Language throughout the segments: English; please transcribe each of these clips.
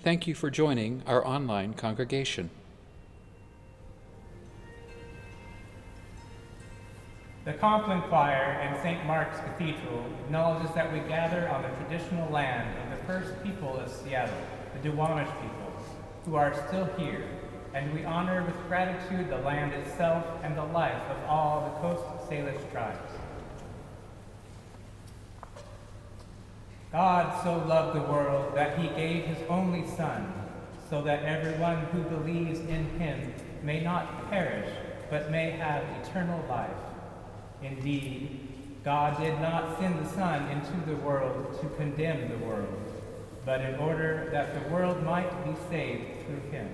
Thank you for joining our online congregation. The Compline Choir in St. Mark's Cathedral acknowledges that we gather on the traditional land of the first people of Seattle, the Duwamish people, who are still here and we honor with gratitude the land itself and the life of all the Coast Salish tribes. God so loved the world that he gave his only Son, so that everyone who believes in him may not perish, but may have eternal life. Indeed, God did not send the Son into the world to condemn the world, but in order that the world might be saved through him.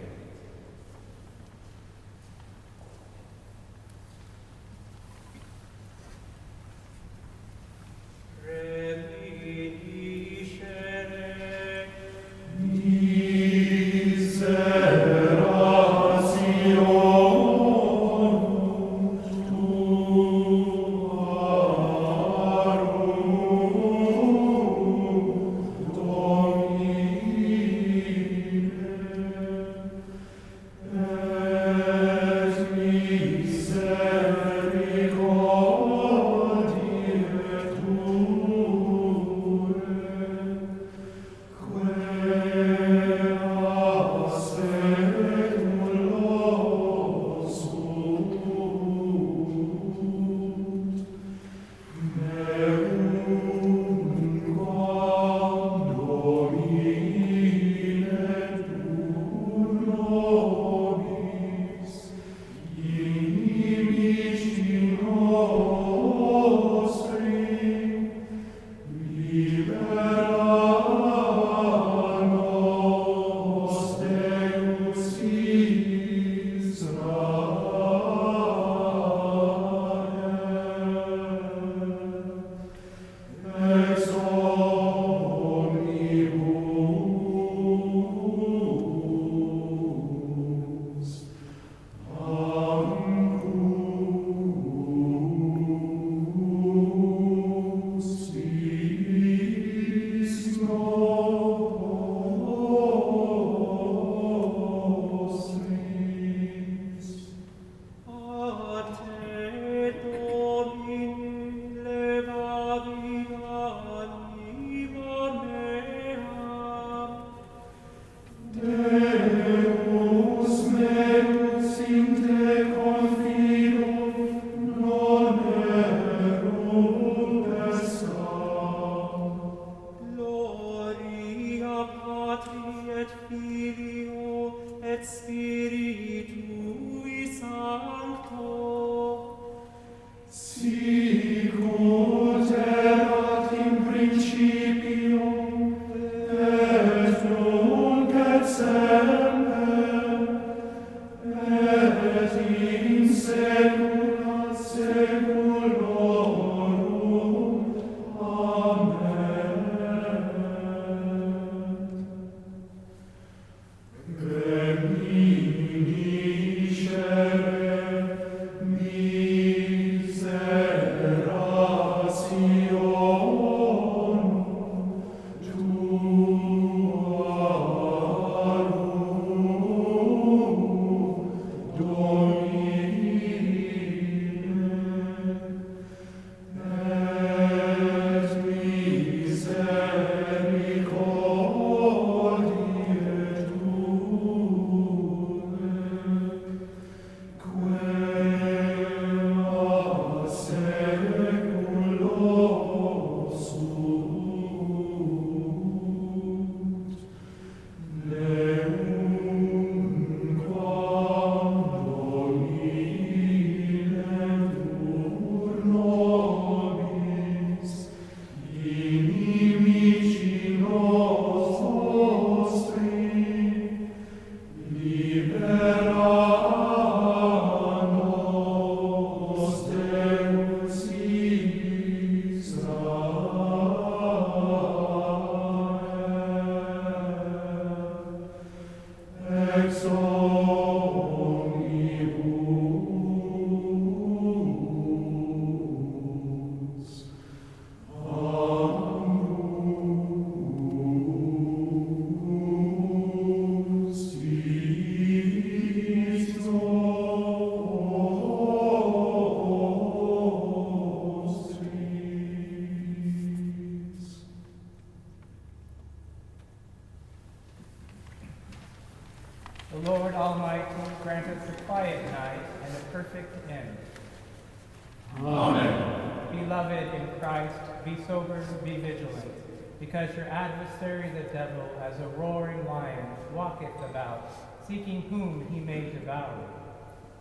Seeking whom he may devour,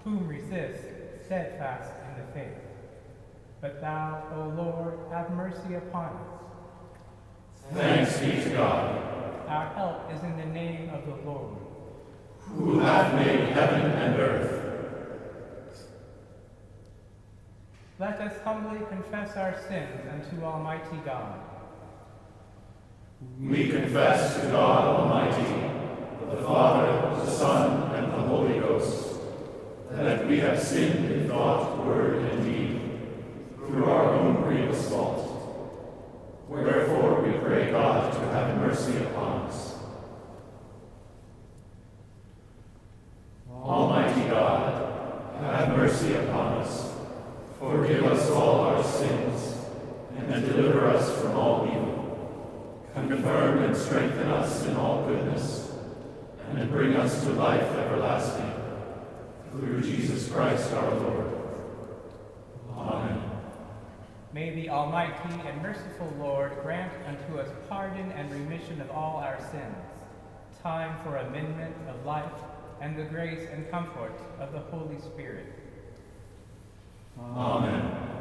whom resist, steadfast in the faith. But thou, O Lord, have mercy upon us. Thanks be to God, Our help is in the name of the Lord. who hath made heaven and earth. Let us humbly confess our sins unto Almighty God. We confess to God Almighty, the Father, the Son, and the Holy Ghost, that we have sinned in thought, word, and deed, through our own grievous fault. Wherefore we pray God to have mercy upon us. Almighty God, have mercy upon us. Forgive us all our sins, and deliver us from all evil. Confirm and strengthen us in all goodness, and bring us to life. Through Jesus Christ our Lord. Amen. May the Almighty and merciful Lord grant unto us pardon and remission of all our sins, time for amendment of life, and the grace and comfort of the Holy Spirit. Amen.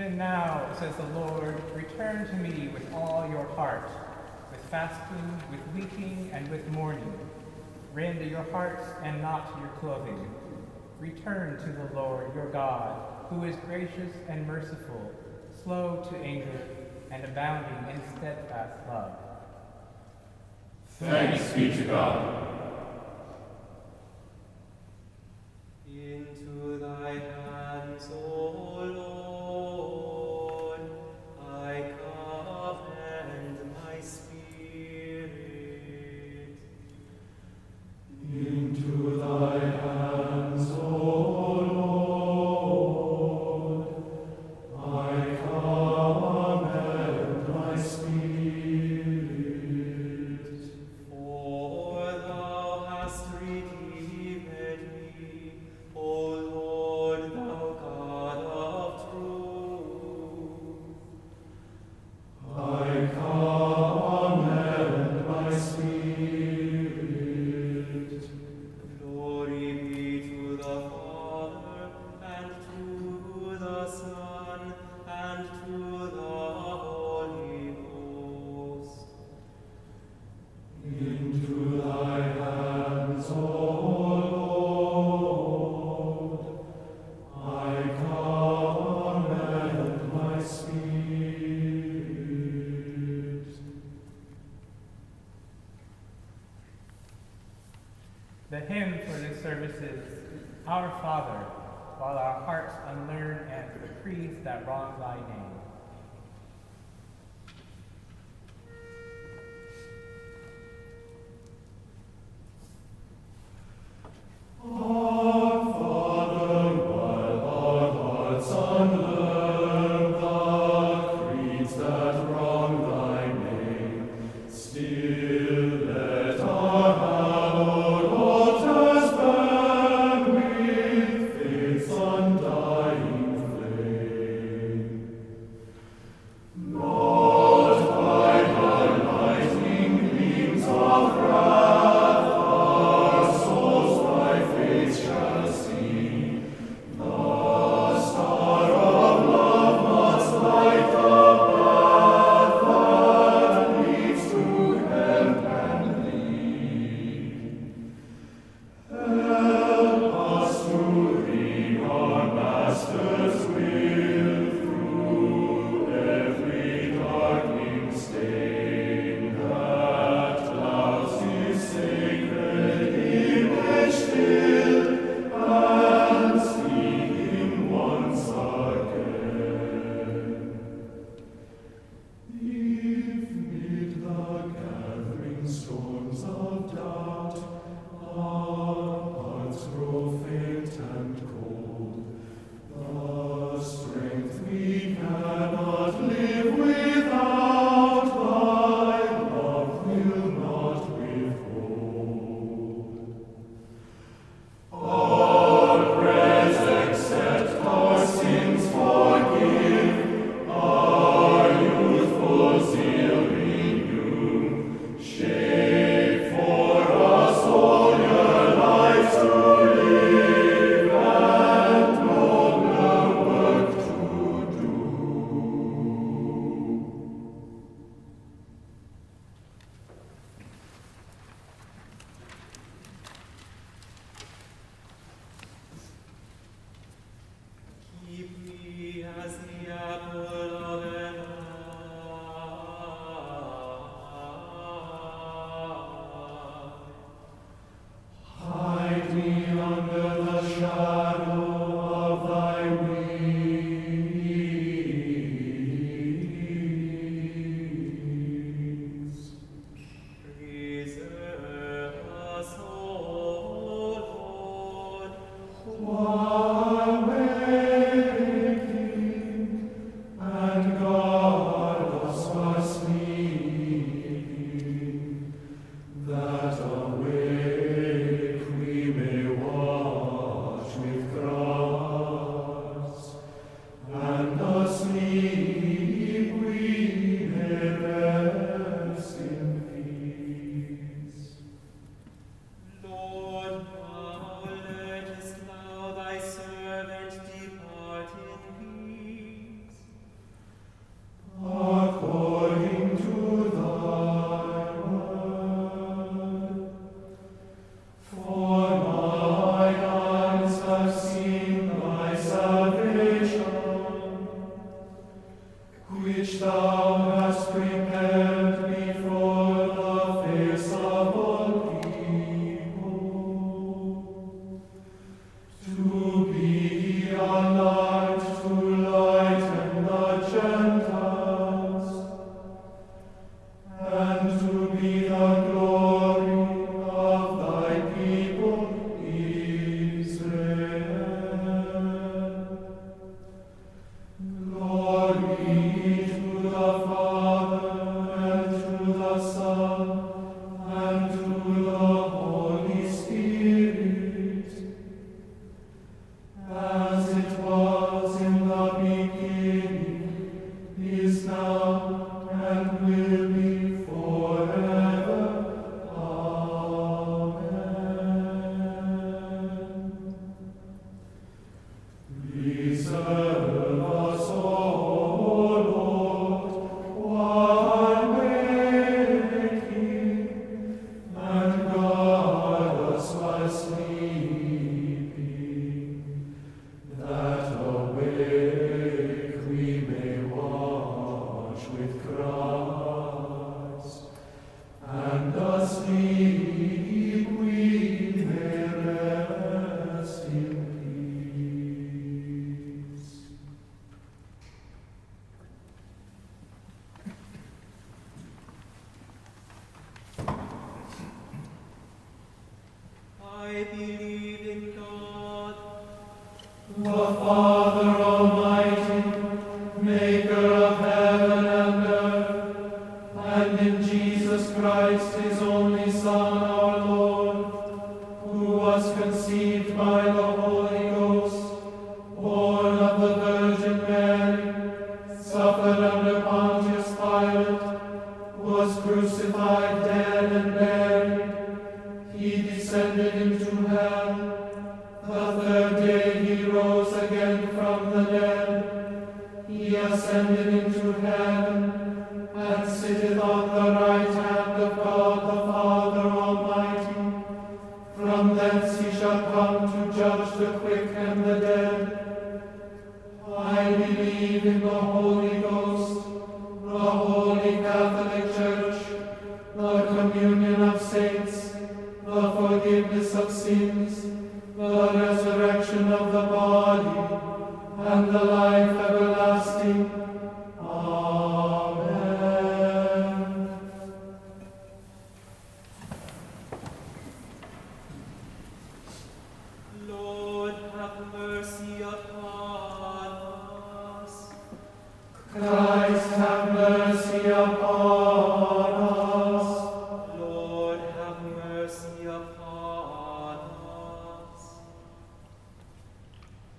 Even now, says the Lord, return to me with all your heart, with fasting, with weeping, and with mourning. Rend your hearts and not your clothing. Return to the Lord your God, who is gracious and merciful, slow to anger, and abounding in steadfast love. Thanks be to God.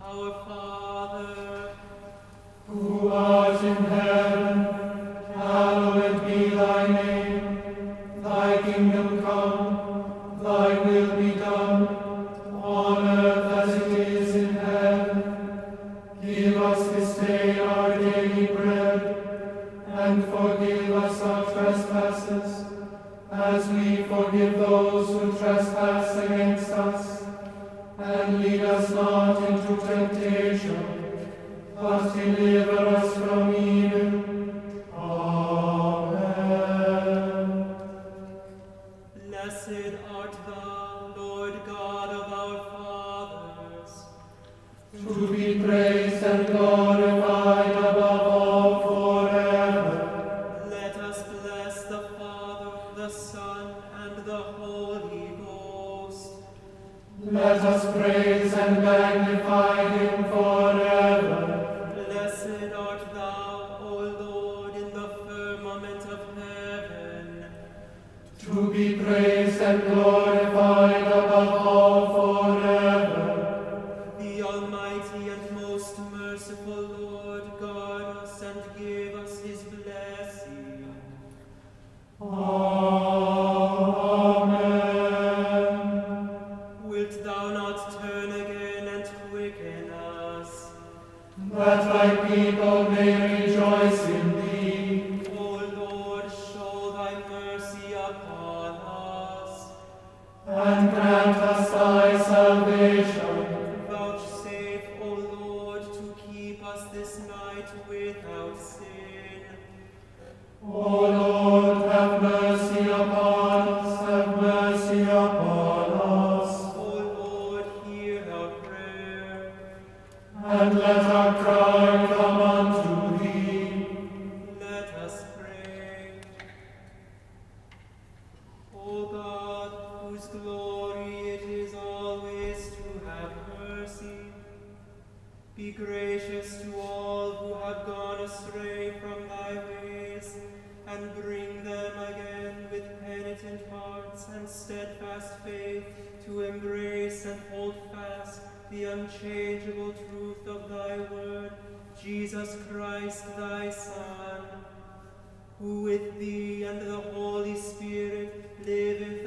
Our Father. to be praised and glorified. Be gracious to all who have gone astray from thy ways, and bring them again with penitent hearts and steadfast faith to embrace and hold fast the unchangeable truth of thy word, Jesus Christ, thy Son, who with thee and the Holy Spirit liveth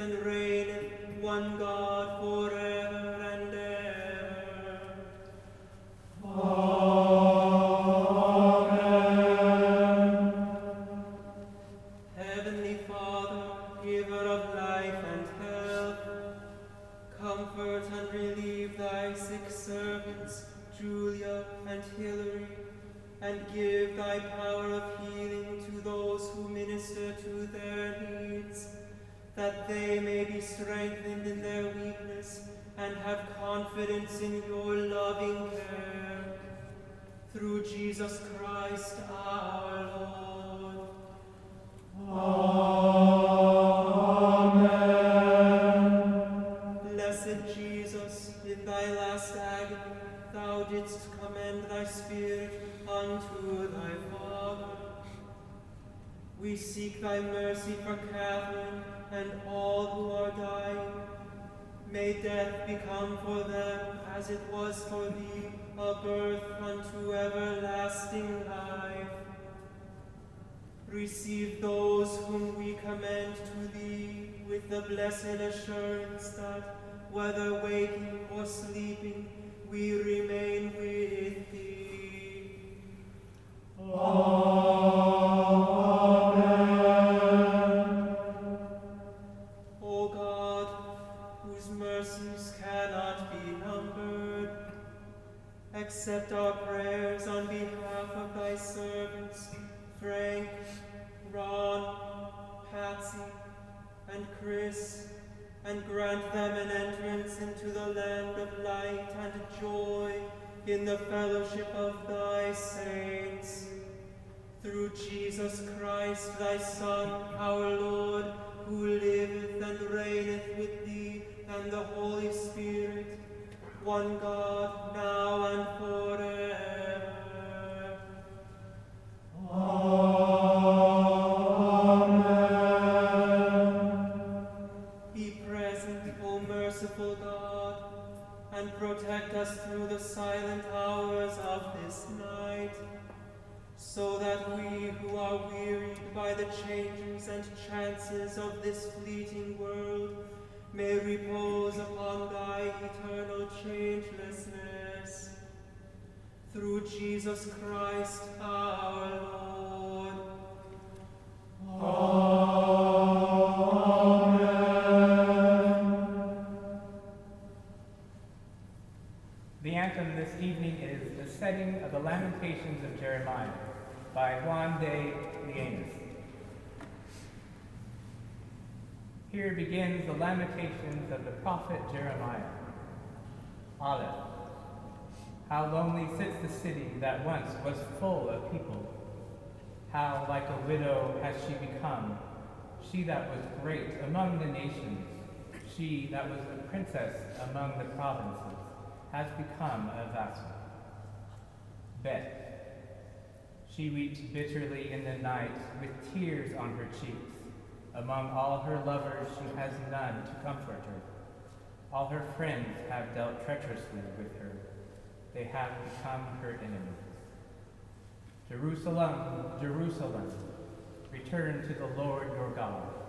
that they may be strengthened in their weakness and have confidence in your loving care. Through Jesus Christ our Lord. Amen. Blessed Jesus, in thy last agony, thou didst commend thy spirit unto thy Father. We seek thy mercy for Catherine, and all who are dying. May death become for them as it was for thee, a birth unto everlasting life. Receive those whom we commend to thee with the blessed assurance that, whether waking or sleeping, we remain with thee. O accept our prayers on behalf of thy servants, Frank, Ron, Patsy, and Chris, and grant them an entrance into the land of light and joy in the fellowship of thy saints. Through Jesus Christ, thy Son, our Lord, who liveth and reigneth with thee and the Holy Spirit, one God, now and forever. Be present, O merciful God, and protect us through the silent hours of this night, so that we who are wearied by the changes and chances of this fleeting world may repose upon thy eternal changelessness. Through Jesus Christ our Lord. Amen. The anthem this evening is The Setting of the Lamentations of Jeremiah by Juan de Lienas. Here begins the Lamentations of the prophet Jeremiah. Aleph. How lonely sits the city that once was full of people. How like a widow has she become, she that was great among the nations, she that was a princess among the provinces, has become a vassal. Bet. She weeps bitterly in the night with tears on her cheeks. Among all her lovers, she has none to comfort her. All her friends have dealt treacherously with her. They have become her enemies. Jerusalem, Jerusalem, return to the Lord your God.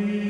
And